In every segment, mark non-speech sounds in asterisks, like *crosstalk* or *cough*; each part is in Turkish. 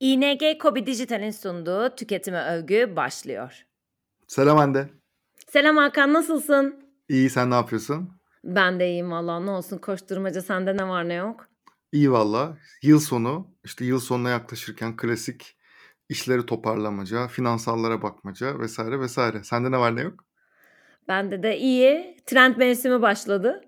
ING Kobi Dijital'in sunduğu Tüketime Övgü başlıyor. Selam Hande. Selam Hakan nasılsın? İyi sen ne yapıyorsun? Ben de iyiyim valla ne olsun koşturmaca sende ne var ne yok? İyi valla. Yıl sonu işte yıl sonuna yaklaşırken klasik işleri toparlamaca, finansallara bakmaca vesaire vesaire. Sende ne var ne yok? Bende de iyi. Trend mevsimi başladı.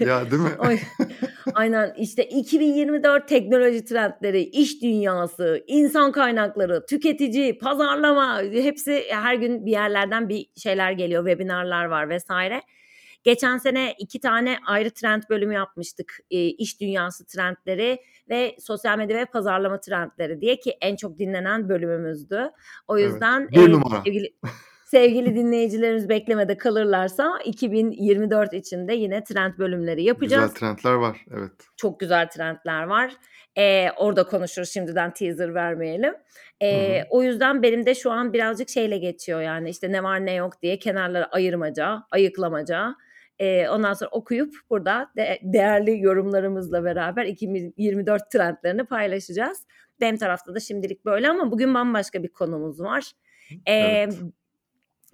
Ya değil mi? *laughs* *laughs* Aynen işte 2024 teknoloji trendleri, iş dünyası, insan kaynakları, tüketici, pazarlama hepsi her gün bir yerlerden bir şeyler geliyor. Webinarlar var vesaire. Geçen sene iki tane ayrı trend bölümü yapmıştık. E, iş dünyası trendleri ve sosyal medya ve pazarlama trendleri diye ki en çok dinlenen bölümümüzdü. O Evet. yüzden Bir e, numara. sevgili *laughs* sevgili dinleyicilerimiz beklemede kalırlarsa 2024 içinde yine trend bölümleri Güzel yapacağız. trendler var. Evet. Çok güzel trendler var. Ee, orada konuşuruz şimdiden teaser vermeyelim. Ee, hı. o yüzden benim de şu an birazcık şeyle geçiyor yani işte ne var ne yok diye kenarlara ayırmaca, ayıklamaca. Ee, ondan sonra okuyup burada de- değerli yorumlarımızla beraber 2024 trendlerini paylaşacağız. Benim tarafta da şimdilik böyle ama bugün bambaşka bir konumuz var. Ee, Evet.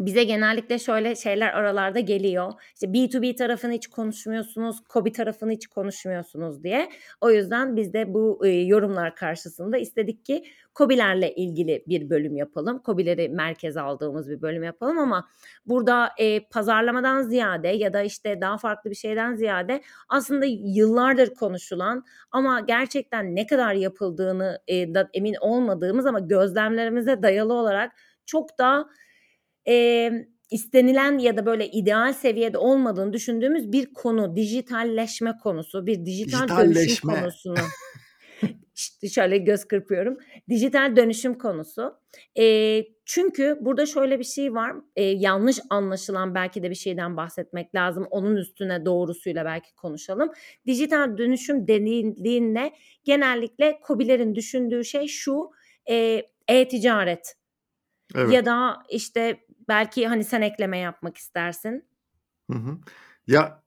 Bize genellikle şöyle şeyler aralarda geliyor. İşte B2B tarafını hiç konuşmuyorsunuz, Kobi tarafını hiç konuşmuyorsunuz diye. O yüzden biz de bu e, yorumlar karşısında istedik ki Kobilerle ilgili bir bölüm yapalım. Kobileri merkeze aldığımız bir bölüm yapalım ama burada e, pazarlamadan ziyade ya da işte daha farklı bir şeyden ziyade aslında yıllardır konuşulan ama gerçekten ne kadar yapıldığını e, da emin olmadığımız ama gözlemlerimize dayalı olarak çok daha e, istenilen ya da böyle ideal seviyede olmadığını düşündüğümüz bir konu dijitalleşme konusu bir dijital dönüşüm konusunu. *laughs* İşte şöyle göz kırpıyorum. Dijital dönüşüm konusu. E, çünkü burada şöyle bir şey var. E, yanlış anlaşılan belki de bir şeyden bahsetmek lazım. Onun üstüne doğrusuyla belki konuşalım. Dijital dönüşüm denildiğinde genellikle kobilerin düşündüğü şey şu e, e-ticaret Evet. ya da işte belki hani sen ekleme yapmak istersin. Hı hı. Ya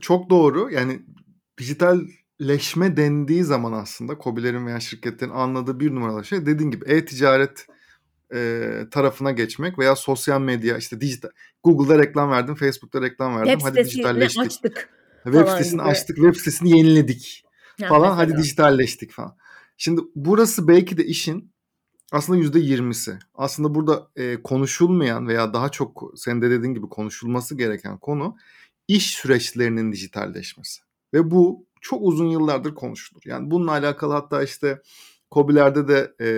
çok, doğru. Yani dijitalleşme dendiği zaman aslında KOBİ'lerin veya şirketlerin anladığı bir numaralı şey dediğin gibi e-ticaret e, tarafına geçmek veya sosyal medya işte dijital Google'da reklam verdim, Facebook'ta reklam verdim. Web Hadi dijitalleştik. açtık Web sitesini gibi. açtık, web sitesini yeniledik Ya falan. Hadi mesela. dijitalleştik falan. Şimdi burası belki de işin aslında yüzde yirmisi. Aslında burada e, konuşulmayan veya daha çok senin de dediğin gibi konuşulması gereken konu iş süreçlerinin dijitalleşmesi. Ve bu çok uzun yıllardır konuşulur. Yani bununla alakalı hatta işte KOBİ'lerde de e,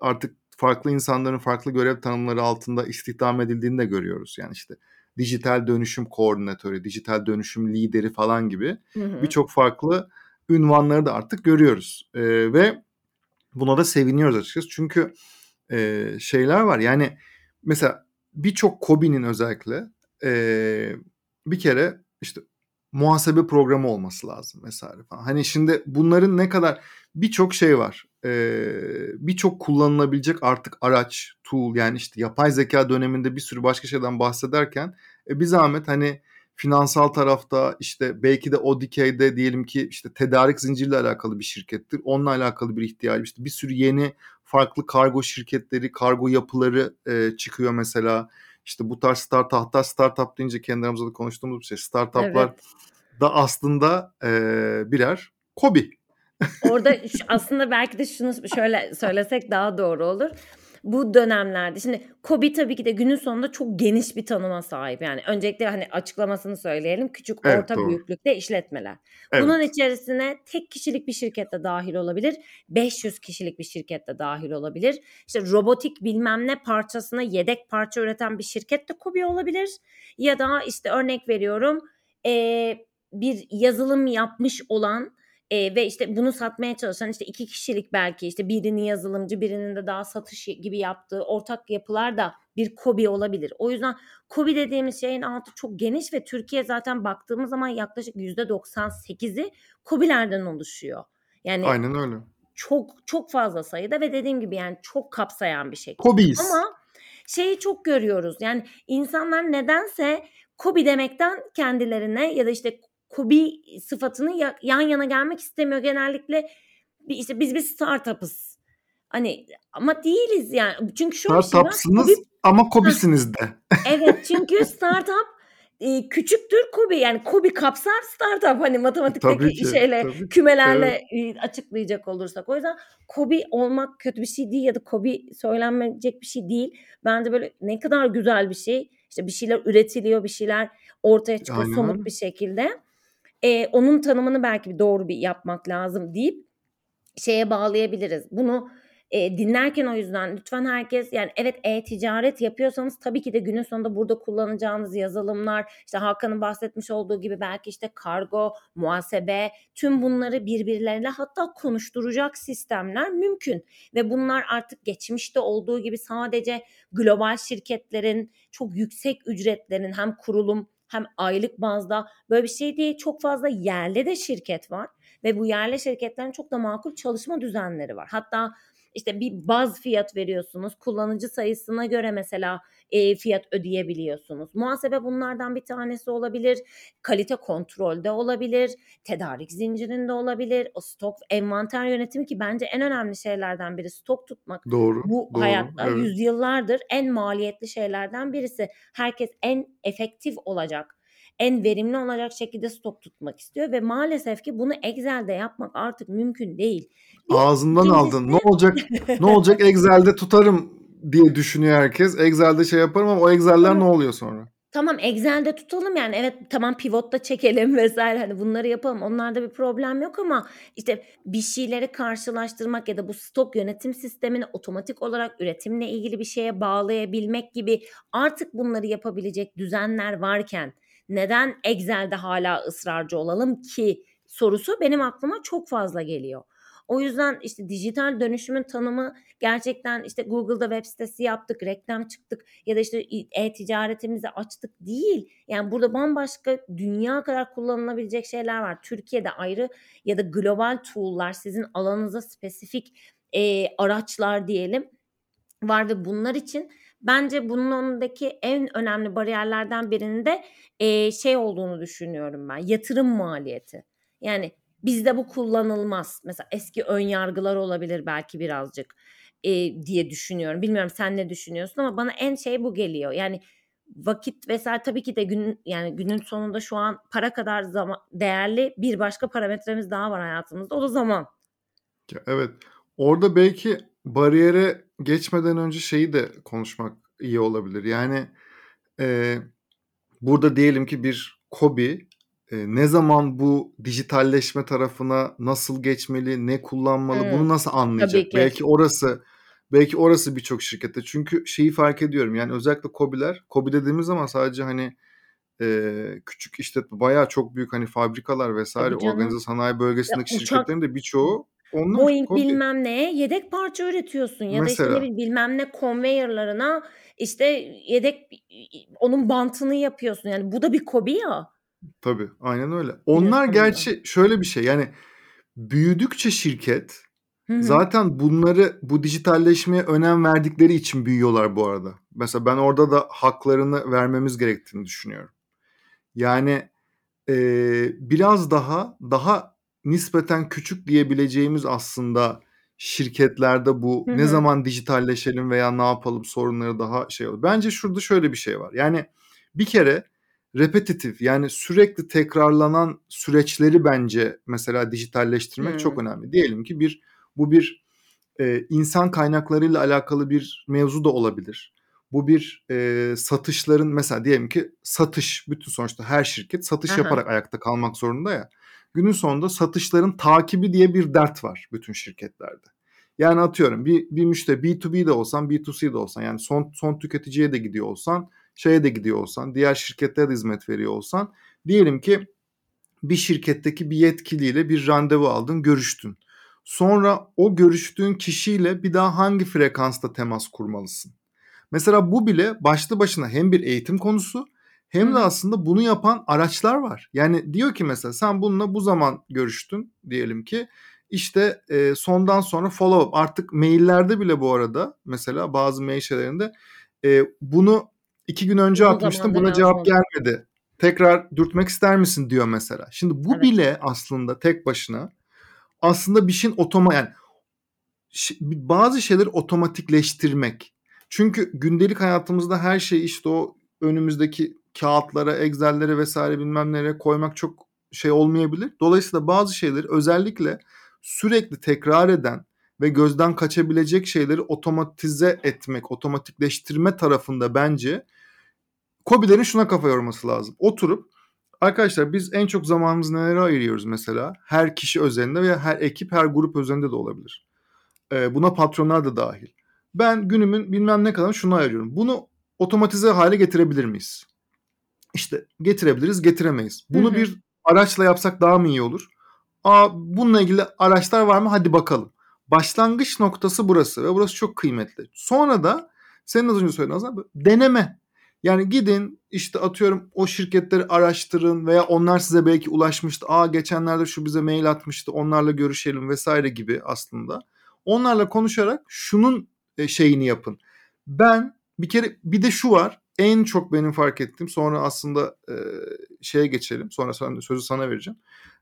artık farklı insanların farklı görev tanımları altında istihdam edildiğini de görüyoruz. Yani işte dijital dönüşüm koordinatörü, dijital dönüşüm lideri falan gibi birçok farklı ünvanları da artık görüyoruz. E, ve buna da seviniyoruz açıkçası. Çünkü e, şeyler var yani mesela birçok KOBİ'nin özellikle e, bir kere işte muhasebe programı olması lazım vesaire falan. Hani şimdi bunların ne kadar birçok şey var. E, birçok kullanılabilecek artık araç, tool yani işte yapay zeka döneminde bir sürü başka şeyden bahsederken e, bir zahmet hani finansal tarafta işte belki de o dikeyde diyelim ki işte tedarik zinciriyle alakalı bir şirkettir. Onunla alakalı bir ihtiyaç. İşte bir sürü yeni farklı kargo şirketleri, kargo yapıları e, çıkıyor mesela. İşte bu tarz startup, hatta startup deyince kendi aramızda da konuştuğumuz bir şey. Startuplar Evet. da aslında e, birer kobi. Orada aslında belki de şunu şöyle söylesek daha doğru olur. Bu dönemlerde şimdi KOBİ tabii ki de günün sonunda çok geniş bir tanıma sahip. Yani öncelikle hani açıklamasını söyleyelim. Küçük Evet orta doğru. büyüklükte işletmeler. Bunun Evet. içerisine tek kişilik bir şirket de dahil olabilir. 500 kişilik bir şirket de dahil olabilir. İşte robotik bilmem ne parçasına yedek parça üreten bir şirket de KOBİ olabilir. Ya da işte örnek veriyorum eee, bir yazılım yapmış olan e, ve işte bunu satmaya çalışan işte iki kişilik belki işte birinin yazılımcı birinin de daha satış gibi yaptığı ortak yapılar da bir kobi olabilir. O yüzden kobi dediğimiz şeyin altı çok geniş ve Türkiye zaten baktığımız zaman yaklaşık %98'i kobilerden oluşuyor. Yani Aynen öyle. çok çok fazla sayıda ve dediğim gibi yani çok kapsayan bir şey. Kobiyiz. Ama şeyi çok görüyoruz. Yani insanlar nedense kobi demekten kendilerine ya da işte kobi sıfatını ya- yan yana gelmek istemiyor. Genellikle işte biz bir startup'ız. Hani ama değiliz yani. Çünkü bir şey. Startup'sınız Kobi ama Kobi'siniz de. Evet *laughs* çünkü startup e, küçüktür Kobi yani Kobi kapsar startup hani matematikteki ki. şeyle Tabii kümelerle Evet. açıklayacak olursak. O yüzden Kobi olmak kötü bir şey değil ya da Kobi söylenmeyecek bir şey değil. Bence böyle ne kadar güzel bir şey. İşte bir şeyler üretiliyor, bir şeyler ortaya çıkıyor Aynen somut bir şekilde. E, onun tanımını belki bir doğru bir yapmak lazım deyip şeye bağlayabiliriz. Bunu e, dinlerken o yüzden lütfen herkes yani evet e-ticaret yapıyorsanız tabii ki de günün sonunda burada kullanacağınız yazılımlar işte Hakan'ın bahsetmiş olduğu gibi belki işte kargo, muhasebe tüm bunları birbirleriyle hatta konuşturacak sistemler mümkün ve bunlar artık geçmişte olduğu gibi sadece global şirketlerin çok yüksek ücretlerin hem kurulum hem aylık bazda böyle bir şey değil. Çok fazla yerli de şirket var ve bu yerli şirketlerin çok da makul çalışma düzenleri var. Hatta işte bir baz fiyat veriyorsunuz. Kullanıcı sayısına göre mesela e, fiyat ödeyebiliyorsunuz. Muhasebe bunlardan bir tanesi olabilir. Kalite kontrolde olabilir. Tedarik zincirinde olabilir. O stok, envanter yönetimi ki bence en önemli şeylerden biri stok tutmak. Doğru. Bu Doğru. hayatta Evet. yüzyıllardır en maliyetli şeylerden birisi. Herkes en efektif olacak en verimli olacak şekilde stok tutmak istiyor ve maalesef ki bunu Excel'de yapmak artık mümkün değil. Ağzından aldın. Ne olacak? Ne *laughs* olacak? Excel'de tutarım diye düşünüyor herkes. Excel'de şey yaparım ama o Excel'ler ne oluyor sonra? tamam Excel'de tutalım yani evet tamam pivotta çekelim vesaire hani bunları yapalım onlarda bir problem yok ama işte bir şeyleri karşılaştırmak ya da bu stok yönetim sistemini otomatik olarak üretimle ilgili bir şeye bağlayabilmek gibi artık bunları yapabilecek düzenler varken neden Excel'de hala ısrarcı olalım ki sorusu benim aklıma çok fazla geliyor. O yüzden işte dijital dönüşümün tanımı gerçekten işte Google'da web sitesi yaptık, reklam çıktık ya da işte e-ticaretimizi açtık değil. Yani burada bambaşka dünya kadar kullanılabilecek şeyler var. Türkiye'de ayrı ya da global tool'lar sizin alanınıza spesifik e, araçlar diyelim var ve bunlar için bence bunun önündeki en önemli bariyerlerden birinin de e, şey olduğunu düşünüyorum ben. Yatırım maliyeti. Yani bizde bu kullanılmaz. Mesela eski ön yargılar olabilir belki birazcık e, diye düşünüyorum. Bilmiyorum sen ne düşünüyorsun ama bana en şey bu geliyor. Yani vakit vesaire tabii ki de gün yani günün sonunda şu an para kadar zaman değerli bir başka parametremiz daha var hayatımızda. O da zaman. Evet. Orada belki bariyere geçmeden önce şeyi de konuşmak iyi olabilir. Yani e, burada diyelim ki bir Kobi e, ne zaman bu dijitalleşme tarafına nasıl geçmeli, ne kullanmalı, bunu Hmm, nasıl tabii anlayacak? ki. Belki orası belki orası birçok şirkette. Çünkü şeyi fark ediyorum. Yani özellikle Kobiler, Kobi dediğimiz zaman sadece hani e, küçük işletme, bayağı çok büyük hani fabrikalar vesaire organize sanayi Ya bölgesindeki uçak şirketlerin de birçoğu onlar Boeing Kobi. bilmem neye yedek parça üretiyorsun ya da işte ne Mesela. bilmem ne konveyörlarına işte yedek onun bantını yapıyorsun. Yani bu da bir kobi ya Tabii, aynen öyle. Onlar sonunda. gerçi şöyle bir şey yani büyüdükçe şirket Hı hı. zaten bunları bu dijitalleşmeye önem verdikleri için büyüyorlar bu arada. Mesela ben orada da haklarını vermemiz gerektiğini düşünüyorum. Yani eee, biraz daha daha nispeten küçük diyebileceğimiz aslında şirketlerde bu Hı ne zaman dijitalleşelim veya ne yapalım sorunları daha şey olur. Bence şurada şöyle bir şey var. Yani bir kere repetitif yani sürekli tekrarlanan süreçleri bence mesela dijitalleştirmek çok Hı. önemli. Diyelim ki bir bu bir e, insan kaynaklarıyla alakalı bir mevzu da olabilir. Bu bir e, satışların mesela diyelim ki satış bütün sonuçta her şirket satış Aha. yaparak ayakta kalmak zorunda ya. Günün sonunda satışların takibi diye bir dert var bütün şirketlerde. Yani atıyorum bir, bir müşteri B2B de olsan B2C de olsan yani son, son tüketiciye de gidiyor olsan şeye de gidiyor olsan diğer şirketlere de hizmet veriyor olsan diyelim ki bir şirketteki bir yetkiliyle bir randevu aldın görüştün. Sonra o görüştüğün kişiyle bir daha hangi frekansta temas kurmalısın? Mesela bu bile başlı başına hem bir eğitim konusu hem de aslında bunu yapan araçlar var. Yani diyor ki mesela sen bununla bu zaman görüştün diyelim ki işte e, sondan sonra follow up artık maillerde bile bu arada mesela bazı mail şeylerinde e, bunu iki gün önce Uzun atmıştım buna cevap gelmedi. Tekrar dürtmek ister misin diyor mesela. Şimdi bu Evet. bile aslında tek başına aslında bir şeyin otoma yani bazı şeyleri otomatikleştirmek. Çünkü gündelik hayatımızda her şey işte o önümüzdeki kağıtlara, Excel'lere vesaire bilmem nereye koymak çok şey olmayabilir. Dolayısıyla bazı şeyleri özellikle sürekli tekrar eden ve gözden kaçabilecek şeyleri otomatize etmek, otomatikleştirme tarafında bence Kobilerin şuna kafa yorması lazım. Oturup arkadaşlar biz en çok zamanımızı nelere ayırıyoruz mesela? Her kişi özelinde veya her ekip, her grup özelinde de olabilir. Ee, buna patronlar da dahil. Ben günümün bilmem ne kadar şunu ayırıyorum. Bunu otomatize hale getirebilir miyiz? İşte getirebiliriz, getiremeyiz. Bunu bir araçla yapsak daha mı iyi olur? Aa, bununla ilgili araçlar var mı? Hadi bakalım. Başlangıç noktası burası ve burası çok kıymetli. Sonra da senin az önce söylediğin aslında deneme. Yani gidin işte atıyorum o şirketleri araştırın veya onlar size belki ulaşmıştı. Aa geçenlerde şu bize mail atmıştı onlarla görüşelim vesaire gibi aslında. Onlarla konuşarak şunun e, şeyini yapın. Ben bir kere bir de şu var en çok benim fark ettiğim sonra aslında e, şeye geçelim sonra sözü sana vereceğim.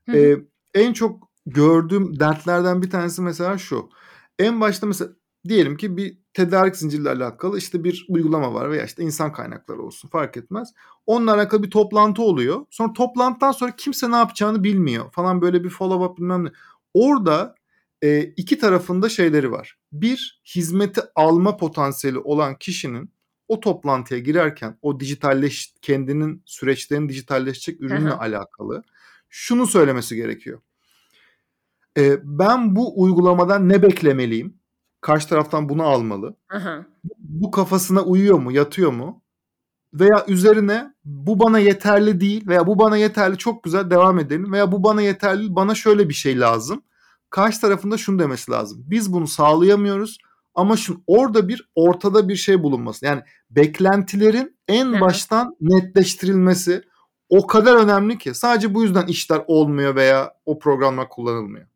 Hı E, en çok gördüğüm dertlerden bir tanesi mesela şu. En başta mesela diyelim ki bir tedarik zincirle alakalı işte bir uygulama var veya işte insan kaynakları olsun fark etmez. Onunla alakalı bir toplantı oluyor. Sonra toplantıdan sonra kimse ne yapacağını bilmiyor falan böyle bir follow up bilmem ne. Orada e, iki tarafında şeyleri var. Bir hizmeti alma potansiyeli olan kişinin o toplantıya girerken o dijitalleş kendinin süreçlerin dijitalleşecek ürünle Aha. alakalı şunu söylemesi gerekiyor. E, ben bu uygulamadan ne beklemeliyim? Karşı taraftan bunu almalı. Aha. Bu kafasına uyuyor mu, yatıyor mu? Veya üzerine bu bana yeterli değil veya bu bana yeterli çok güzel devam edelim veya bu bana yeterli bana şöyle bir şey lazım. Karşı tarafında şunu demesi lazım. Biz bunu sağlayamıyoruz ama şu orada bir ortada bir şey bulunması. Yani beklentilerin en Hı. baştan netleştirilmesi o kadar önemli ki sadece bu yüzden işler olmuyor veya o programlar kullanılmıyor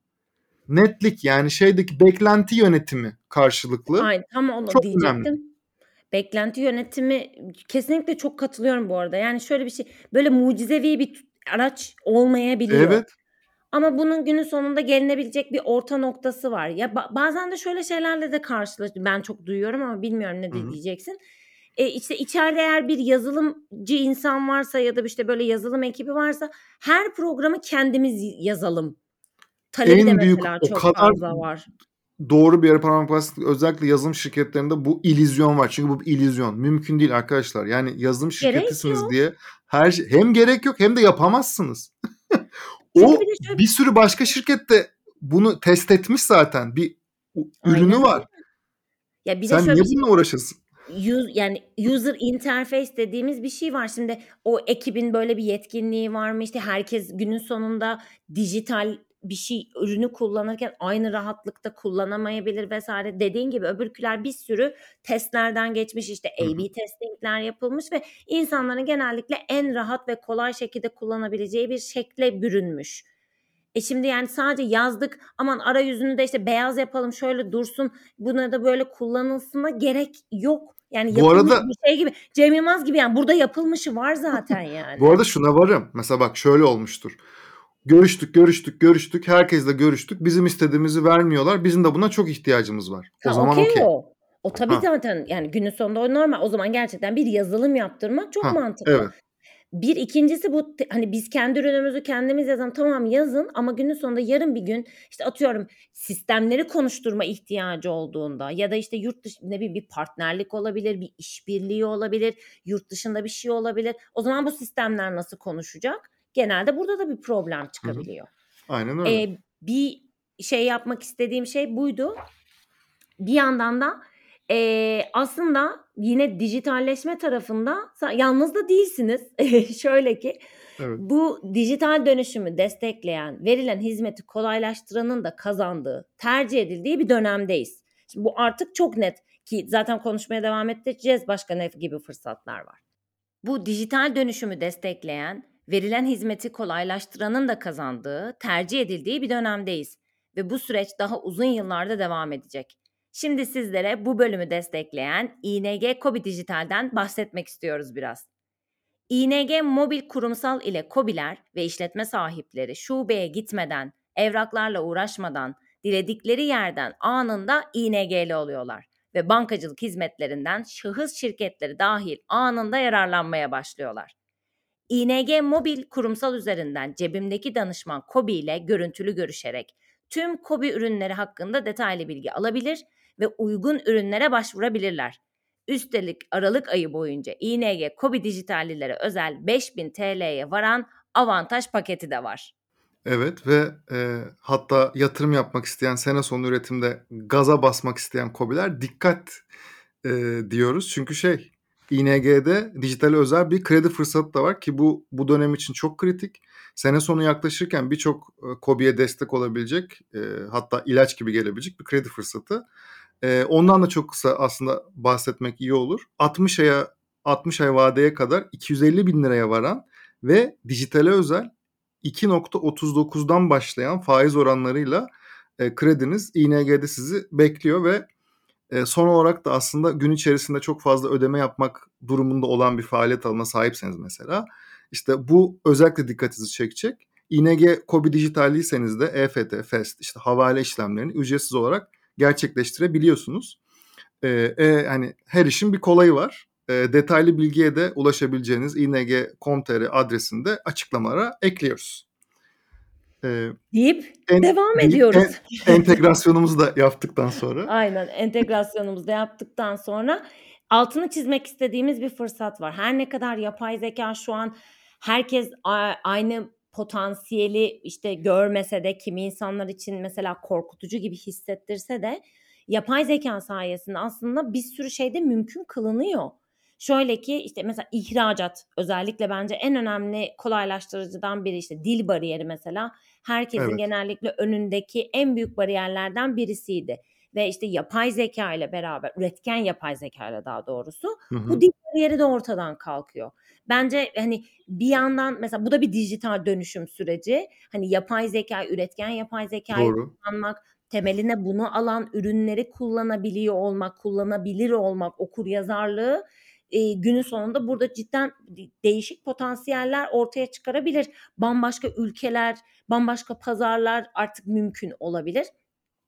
netlik yani şeydeki beklenti yönetimi karşılıklı. Aynen tam onu çok diyecektim. Önemli. Beklenti yönetimi kesinlikle çok katılıyorum bu arada. Yani şöyle bir şey böyle mucizevi bir araç olmayabiliyor. Evet. Ama bunun günün sonunda gelinebilecek bir orta noktası var. Ya ba- bazen de şöyle şeylerle de karşılaştım. Ben çok duyuyorum ama bilmiyorum ne Hı-hı. diyeceksin. E işte içeride eğer bir yazılımcı insan varsa ya da işte böyle yazılım ekibi varsa her programı kendimiz yazalım Talebi de büyük mesela o kadar fazla var. doğru bir yere parmak bastık. Özellikle yazılım şirketlerinde bu illüzyon var. Çünkü bu bir illüzyon. Mümkün değil arkadaşlar. Yani yazılım şirketisiniz diye her şey hem gerek yok hem de yapamazsınız. *laughs* o bir, bir sürü başka şirkette bunu test etmiş zaten. Bir ürünü Aynen. var. Ya bir Sen niye şey bununla uğraşırsın? Use, yani user interface dediğimiz bir şey var. Şimdi o ekibin böyle bir yetkinliği var mı? İşte herkes günün sonunda dijital bir şey ürünü kullanırken aynı rahatlıkta kullanamayabilir vesaire. Dediğin gibi öbürküler bir sürü testlerden geçmiş işte A-B testingler yapılmış ve insanların genellikle en rahat ve kolay şekilde kullanabileceği bir şekle bürünmüş. E şimdi yani sadece yazdık aman arayüzünü de işte beyaz yapalım şöyle dursun buna da böyle kullanılsına gerek yok. Yani bu arada bir şey gibi Cem Yılmaz gibi yani burada yapılmışı var zaten *laughs* yani. bu arada şuna varım. Mesela bak şöyle olmuştur. Görüştük, görüştük, görüştük. Herkesle görüştük. Bizim istediğimizi vermiyorlar. Bizim de buna çok ihtiyacımız var. O ha, zaman okey. Okay. O. o tabii ha. zaten yani günün sonunda o normal. O zaman gerçekten bir yazılım yaptırmak çok ha, mantıklı. Evet. Bir ikincisi bu hani biz kendi ürünümüzü kendimiz yazalım tamam yazın ama günün sonunda yarın bir gün işte atıyorum sistemleri konuşturma ihtiyacı olduğunda ya da işte yurt dışı ne bir bir partnerlik olabilir bir işbirliği olabilir yurt dışında bir şey olabilir o zaman bu sistemler nasıl konuşacak genelde burada da bir problem çıkabiliyor. Hı hı. Aynen öyle. Ee, bir şey yapmak istediğim şey buydu. Bir yandan da e, aslında yine dijitalleşme tarafında yalnız da değilsiniz. *laughs* Şöyle ki evet. bu dijital dönüşümü destekleyen, verilen hizmeti kolaylaştıranın da kazandığı, tercih edildiği bir dönemdeyiz. Şimdi bu artık çok net ki zaten konuşmaya devam edeceğiz başka ne gibi fırsatlar var. Bu dijital dönüşümü destekleyen, verilen hizmeti kolaylaştıranın da kazandığı, tercih edildiği bir dönemdeyiz ve bu süreç daha uzun yıllarda devam edecek. Şimdi sizlere bu bölümü destekleyen ING Kobi Dijital'den bahsetmek istiyoruz biraz. ING Mobil Kurumsal ile Kobiler ve işletme sahipleri şubeye gitmeden evraklarla uğraşmadan diledikleri yerden anında ING'li oluyorlar ve bankacılık hizmetlerinden şahıs şirketleri dahil anında yararlanmaya başlıyorlar. ING Mobil kurumsal üzerinden cebimdeki danışman Kobi ile görüntülü görüşerek tüm Kobi ürünleri hakkında detaylı bilgi alabilir ve uygun ürünlere başvurabilirler. Üstelik Aralık ayı boyunca ING Kobi dijitallilere özel 5000 TL'ye varan avantaj paketi de var. Evet ve e, hatta yatırım yapmak isteyen sene sonu üretimde gaza basmak isteyen kobiler dikkat e, diyoruz. Çünkü şey ING'de dijital özel bir kredi fırsatı da var ki bu bu dönem için çok kritik. Sene sonu yaklaşırken birçok e, kobiye destek olabilecek e, hatta ilaç gibi gelebilecek bir kredi fırsatı. E, ondan da çok kısa aslında bahsetmek iyi olur. 60 aya 60 ay vadeye kadar 250 bin liraya varan ve dijitale özel 2.39'dan başlayan faiz oranlarıyla e, krediniz ING'de sizi bekliyor ve e, son olarak da aslında gün içerisinde çok fazla ödeme yapmak durumunda olan bir faaliyet alanına sahipseniz mesela işte bu özellikle dikkatinizi çekecek. ING Kobi Dijitalliyseniz de EFT, FEST işte havale işlemlerini ücretsiz olarak gerçekleştirebiliyorsunuz. E, e, hani her işin bir kolayı var. E, detaylı bilgiye de ulaşabileceğiniz ing.com.tr adresinde açıklamalara ekliyoruz. E, deyip en, devam ediyoruz. En, entegrasyonumuzu da yaptıktan sonra. Aynen entegrasyonumuzu da yaptıktan sonra altını çizmek istediğimiz bir fırsat var. Her ne kadar yapay zeka şu an herkes aynı potansiyeli işte görmese de kimi insanlar için mesela korkutucu gibi hissettirse de yapay zeka sayesinde aslında bir sürü şeyde mümkün kılınıyor. Şöyle ki işte mesela ihracat özellikle bence en önemli kolaylaştırıcıdan biri işte dil bariyeri mesela herkesin evet. genellikle önündeki en büyük bariyerlerden birisiydi. Ve işte yapay zeka ile beraber üretken yapay zeka ile daha doğrusu hı hı. bu dil bariyeri de ortadan kalkıyor. Bence hani bir yandan mesela bu da bir dijital dönüşüm süreci. Hani yapay zeka, üretken yapay zekayı kullanmak, temeline bunu alan ürünleri kullanabiliyor olmak, kullanabilir olmak, okur yazarlığı e, günün sonunda burada cidden değişik potansiyeller ortaya çıkarabilir. Bambaşka ülkeler, bambaşka pazarlar artık mümkün olabilir.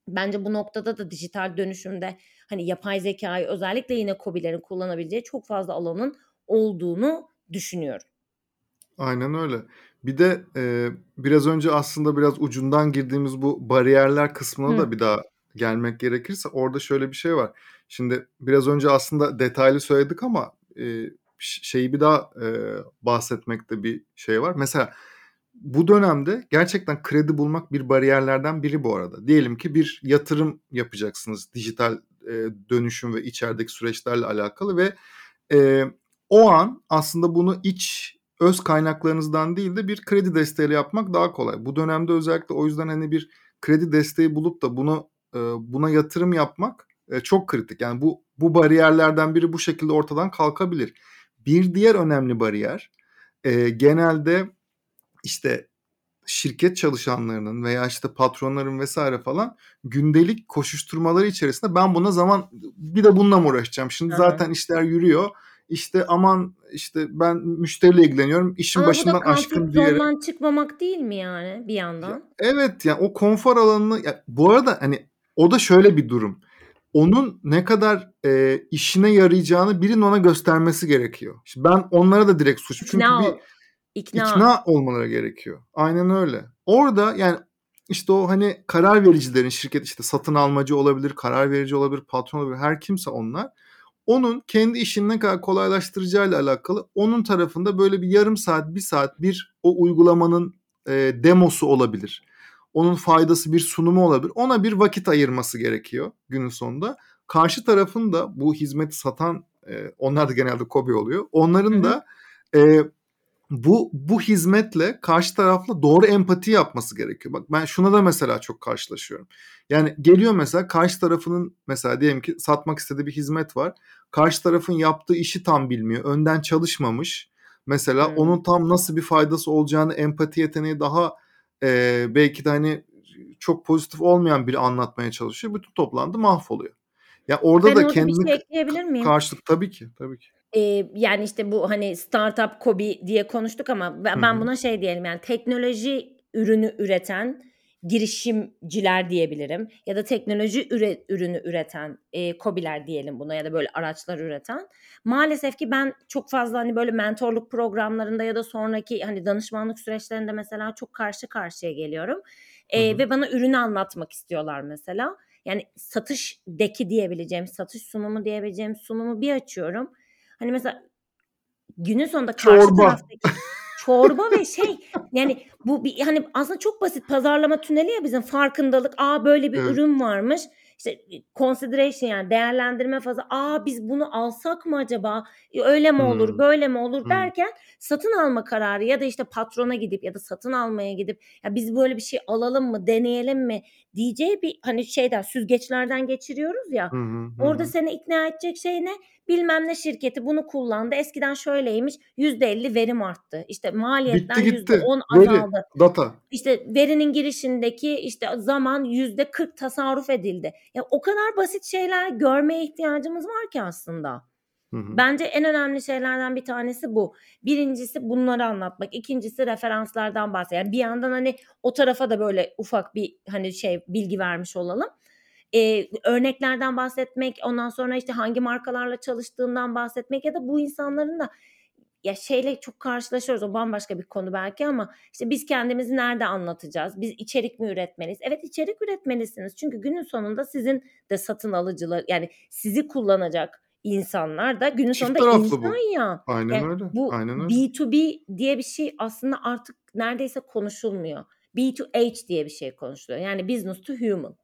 Bence bu noktada da dijital dönüşümde hani yapay zekayı özellikle yine COBİ'lerin kullanabileceği çok fazla alanın olduğunu düşünüyorum. Aynen öyle. Bir de e, biraz önce aslında biraz ucundan girdiğimiz bu bariyerler kısmına Hı. da bir daha gelmek gerekirse orada şöyle bir şey var. Şimdi biraz önce aslında detaylı söyledik ama e, şeyi bir daha e, bahsetmekte bir şey var. Mesela bu dönemde gerçekten kredi bulmak bir bariyerlerden biri bu arada. Diyelim ki bir yatırım yapacaksınız dijital e, dönüşüm ve içerideki süreçlerle alakalı ve e, o an aslında bunu iç öz kaynaklarınızdan değil de bir kredi desteğiyle yapmak daha kolay. Bu dönemde özellikle o yüzden hani bir kredi desteği bulup da bunu e, buna yatırım yapmak e, çok kritik. Yani bu bu bariyerlerden biri bu şekilde ortadan kalkabilir. Bir diğer önemli bariyer e, genelde işte şirket çalışanlarının veya işte patronların vesaire falan gündelik koşuşturmaları içerisinde ben buna zaman bir de bununla mı uğraşacağım? Şimdi evet. zaten işler yürüyor işte aman işte ben müşteriyle ilgileniyorum. İşin Ama başından aşkın diye. Ama çıkmamak değil mi yani bir yandan? Ya, evet yani o konfor alanını ya, bu arada hani o da şöyle bir durum. Onun ne kadar e, işine yarayacağını birinin ona göstermesi gerekiyor. Şimdi ben onlara da direkt suç. Çünkü ikna, bir ikna. ikna olmaları gerekiyor. Aynen öyle. Orada yani işte o hani karar vericilerin şirket işte satın almacı olabilir, karar verici olabilir, patron olabilir her kimse onlar onun kendi işini ne kadar kolaylaştıracağıyla alakalı onun tarafında böyle bir yarım saat, bir saat bir o uygulamanın e, demosu olabilir. Onun faydası bir sunumu olabilir. Ona bir vakit ayırması gerekiyor günün sonunda. Karşı tarafın da bu hizmeti satan e, onlar da genelde kobi oluyor. Onların da e, bu bu hizmetle karşı tarafla doğru empati yapması gerekiyor. Bak ben şuna da mesela çok karşılaşıyorum. Yani geliyor mesela karşı tarafının mesela diyelim ki satmak istediği bir hizmet var. Karşı tarafın yaptığı işi tam bilmiyor. Önden çalışmamış. Mesela hmm. onun tam nasıl bir faydası olacağını empati yeteneği daha e, belki de hani çok pozitif olmayan biri anlatmaya çalışıyor. Bütün toplantı mahvoluyor. Ya orada ben da orada kendini şey ekleyebilir miyim? Karşılık tabii ki, tabii ki. Ee, yani işte bu hani startup kobi diye konuştuk ama ben, ben buna şey diyelim yani teknoloji ürünü üreten girişimciler diyebilirim ya da teknoloji üre, ürünü üreten e, kobiler diyelim buna ya da böyle araçlar üreten. Maalesef ki ben çok fazla hani böyle mentorluk programlarında ya da sonraki hani danışmanlık süreçlerinde mesela çok karşı karşıya geliyorum. E, ve bana ürünü anlatmak istiyorlar mesela. Yani satış deki diyebileceğim satış sunumu diyebileceğim sunumu bir açıyorum. Hani mesela günün sonunda karşı Çorba. taraftaki çorba ve şey yani bu bir hani aslında çok basit pazarlama tüneli ya bizim farkındalık. Aa böyle bir evet. ürün varmış. İşte consideration yani değerlendirme fazla. Aa biz bunu alsak mı acaba? E, öyle mi olur, hmm. böyle mi olur hmm. derken satın alma kararı ya da işte patrona gidip ya da satın almaya gidip ya biz böyle bir şey alalım mı, deneyelim mi diyeceği bir hani şeyden süzgeçlerden geçiriyoruz ya. Hmm. Orada seni ikna edecek şey ne? bilmem ne şirketi bunu kullandı. Eskiden şöyleymiş %50 verim arttı. İşte maliyetler Bitti gitti. %10 azaldı. Veri, data. İşte verinin girişindeki işte zaman %40 tasarruf edildi. Ya o kadar basit şeyler görmeye ihtiyacımız var ki aslında. Bence en önemli şeylerden bir tanesi bu. Birincisi bunları anlatmak. İkincisi referanslardan bahsetmek. Yani bir yandan hani o tarafa da böyle ufak bir hani şey bilgi vermiş olalım e, örneklerden bahsetmek, ondan sonra işte hangi markalarla çalıştığından bahsetmek ya da bu insanların da ya şeyle çok karşılaşıyoruz. O bambaşka bir konu belki ama işte biz kendimizi nerede anlatacağız? Biz içerik mi üretmeliyiz? Evet içerik üretmelisiniz. Çünkü günün sonunda sizin de satın alıcılar yani sizi kullanacak insanlar da günün Çift sonunda insan bu. ya. Aynen yani öyle. Bu Aynen öyle. B2B diye bir şey aslında artık neredeyse konuşulmuyor. B2H diye bir şey konuşuluyor. Yani business to human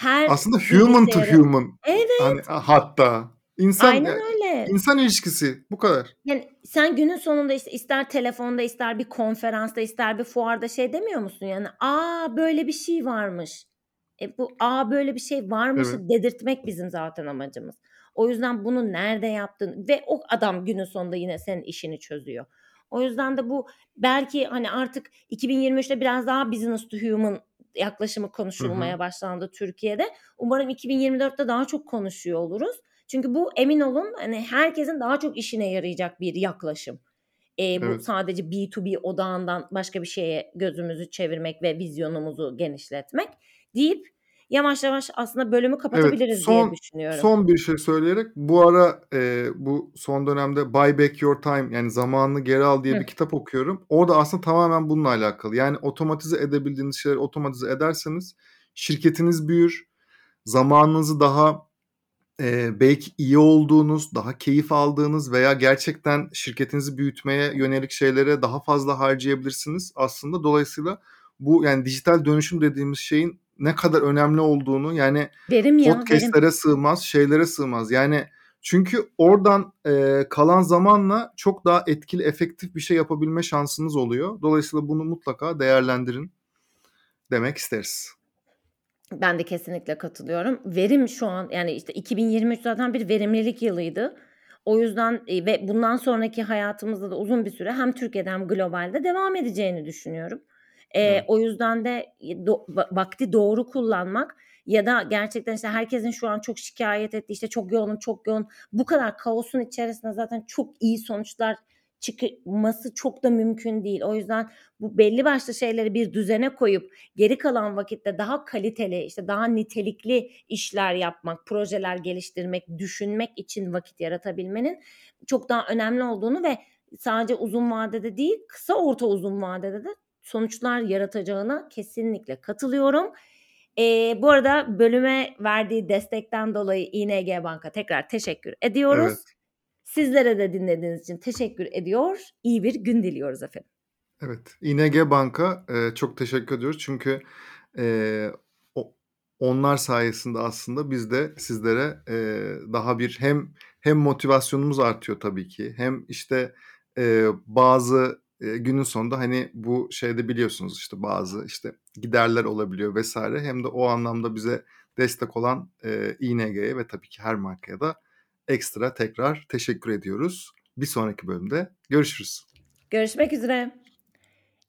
her aslında human to human. Evet. Hani hatta insan Aynen öyle. insan ilişkisi bu kadar. Yani sen günün sonunda işte ister telefonda ister bir konferansta ister bir fuarda şey demiyor musun yani aa böyle bir şey varmış. E bu aa böyle bir şey varmış evet. dedirtmek bizim zaten amacımız. O yüzden bunu nerede yaptın ve o adam günün sonunda yine senin işini çözüyor. O yüzden de bu belki hani artık 2023'te biraz daha business to human yaklaşımı konuşulmaya hı hı. başlandı Türkiye'de. Umarım 2024'te daha çok konuşuyor oluruz. Çünkü bu emin olun hani herkesin daha çok işine yarayacak bir yaklaşım. E, bu evet. sadece B2B odağından başka bir şeye gözümüzü çevirmek ve vizyonumuzu genişletmek deyip yavaş yavaş aslında bölümü kapatabiliriz evet, son, diye düşünüyorum. Son bir şey söyleyerek bu ara e, bu son dönemde Buy Back Your Time yani zamanını geri al diye Hı. bir kitap okuyorum. Orada aslında tamamen bununla alakalı. Yani otomatize edebildiğiniz şeyleri otomatize ederseniz şirketiniz büyür. Zamanınızı daha e, belki iyi olduğunuz, daha keyif aldığınız veya gerçekten şirketinizi büyütmeye yönelik şeylere daha fazla harcayabilirsiniz aslında. Dolayısıyla bu yani dijital dönüşüm dediğimiz şeyin ne kadar önemli olduğunu yani verim ya, podcastlere verim. sığmaz, şeylere sığmaz. Yani çünkü oradan e, kalan zamanla çok daha etkili, efektif bir şey yapabilme şansınız oluyor. Dolayısıyla bunu mutlaka değerlendirin demek isteriz. Ben de kesinlikle katılıyorum. Verim şu an yani işte 2023 zaten bir verimlilik yılıydı. O yüzden e, ve bundan sonraki hayatımızda da uzun bir süre hem Türkiye'de hem globalde devam edeceğini düşünüyorum. E, O yüzden de do, vakti doğru kullanmak ya da gerçekten işte herkesin şu an çok şikayet ettiği işte çok yoğunum çok yoğun bu kadar kaosun içerisinde zaten çok iyi sonuçlar çıkması çok da mümkün değil. O yüzden bu belli başlı şeyleri bir düzene koyup geri kalan vakitte daha kaliteli, işte daha nitelikli işler yapmak, projeler geliştirmek, düşünmek için vakit yaratabilmenin çok daha önemli olduğunu ve sadece uzun vadede değil, kısa orta uzun vadede de sonuçlar yaratacağına kesinlikle katılıyorum. E, bu arada bölüme verdiği destekten dolayı ING Bank'a tekrar teşekkür ediyoruz. Evet. Sizlere de dinlediğiniz için teşekkür ediyor. İyi bir gün diliyoruz efendim. Evet, ING Bank'a e, çok teşekkür ediyoruz. Çünkü e, o, onlar sayesinde aslında biz de sizlere e, daha bir hem hem motivasyonumuz artıyor tabii ki hem işte e, bazı günün sonunda hani bu şeyde biliyorsunuz işte bazı işte giderler olabiliyor vesaire. Hem de o anlamda bize destek olan e, ING'ye ve tabii ki her markaya da ekstra tekrar teşekkür ediyoruz. Bir sonraki bölümde görüşürüz. Görüşmek üzere.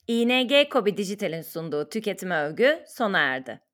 ING Kobi Dijital'in sunduğu tüketime övgü sona erdi.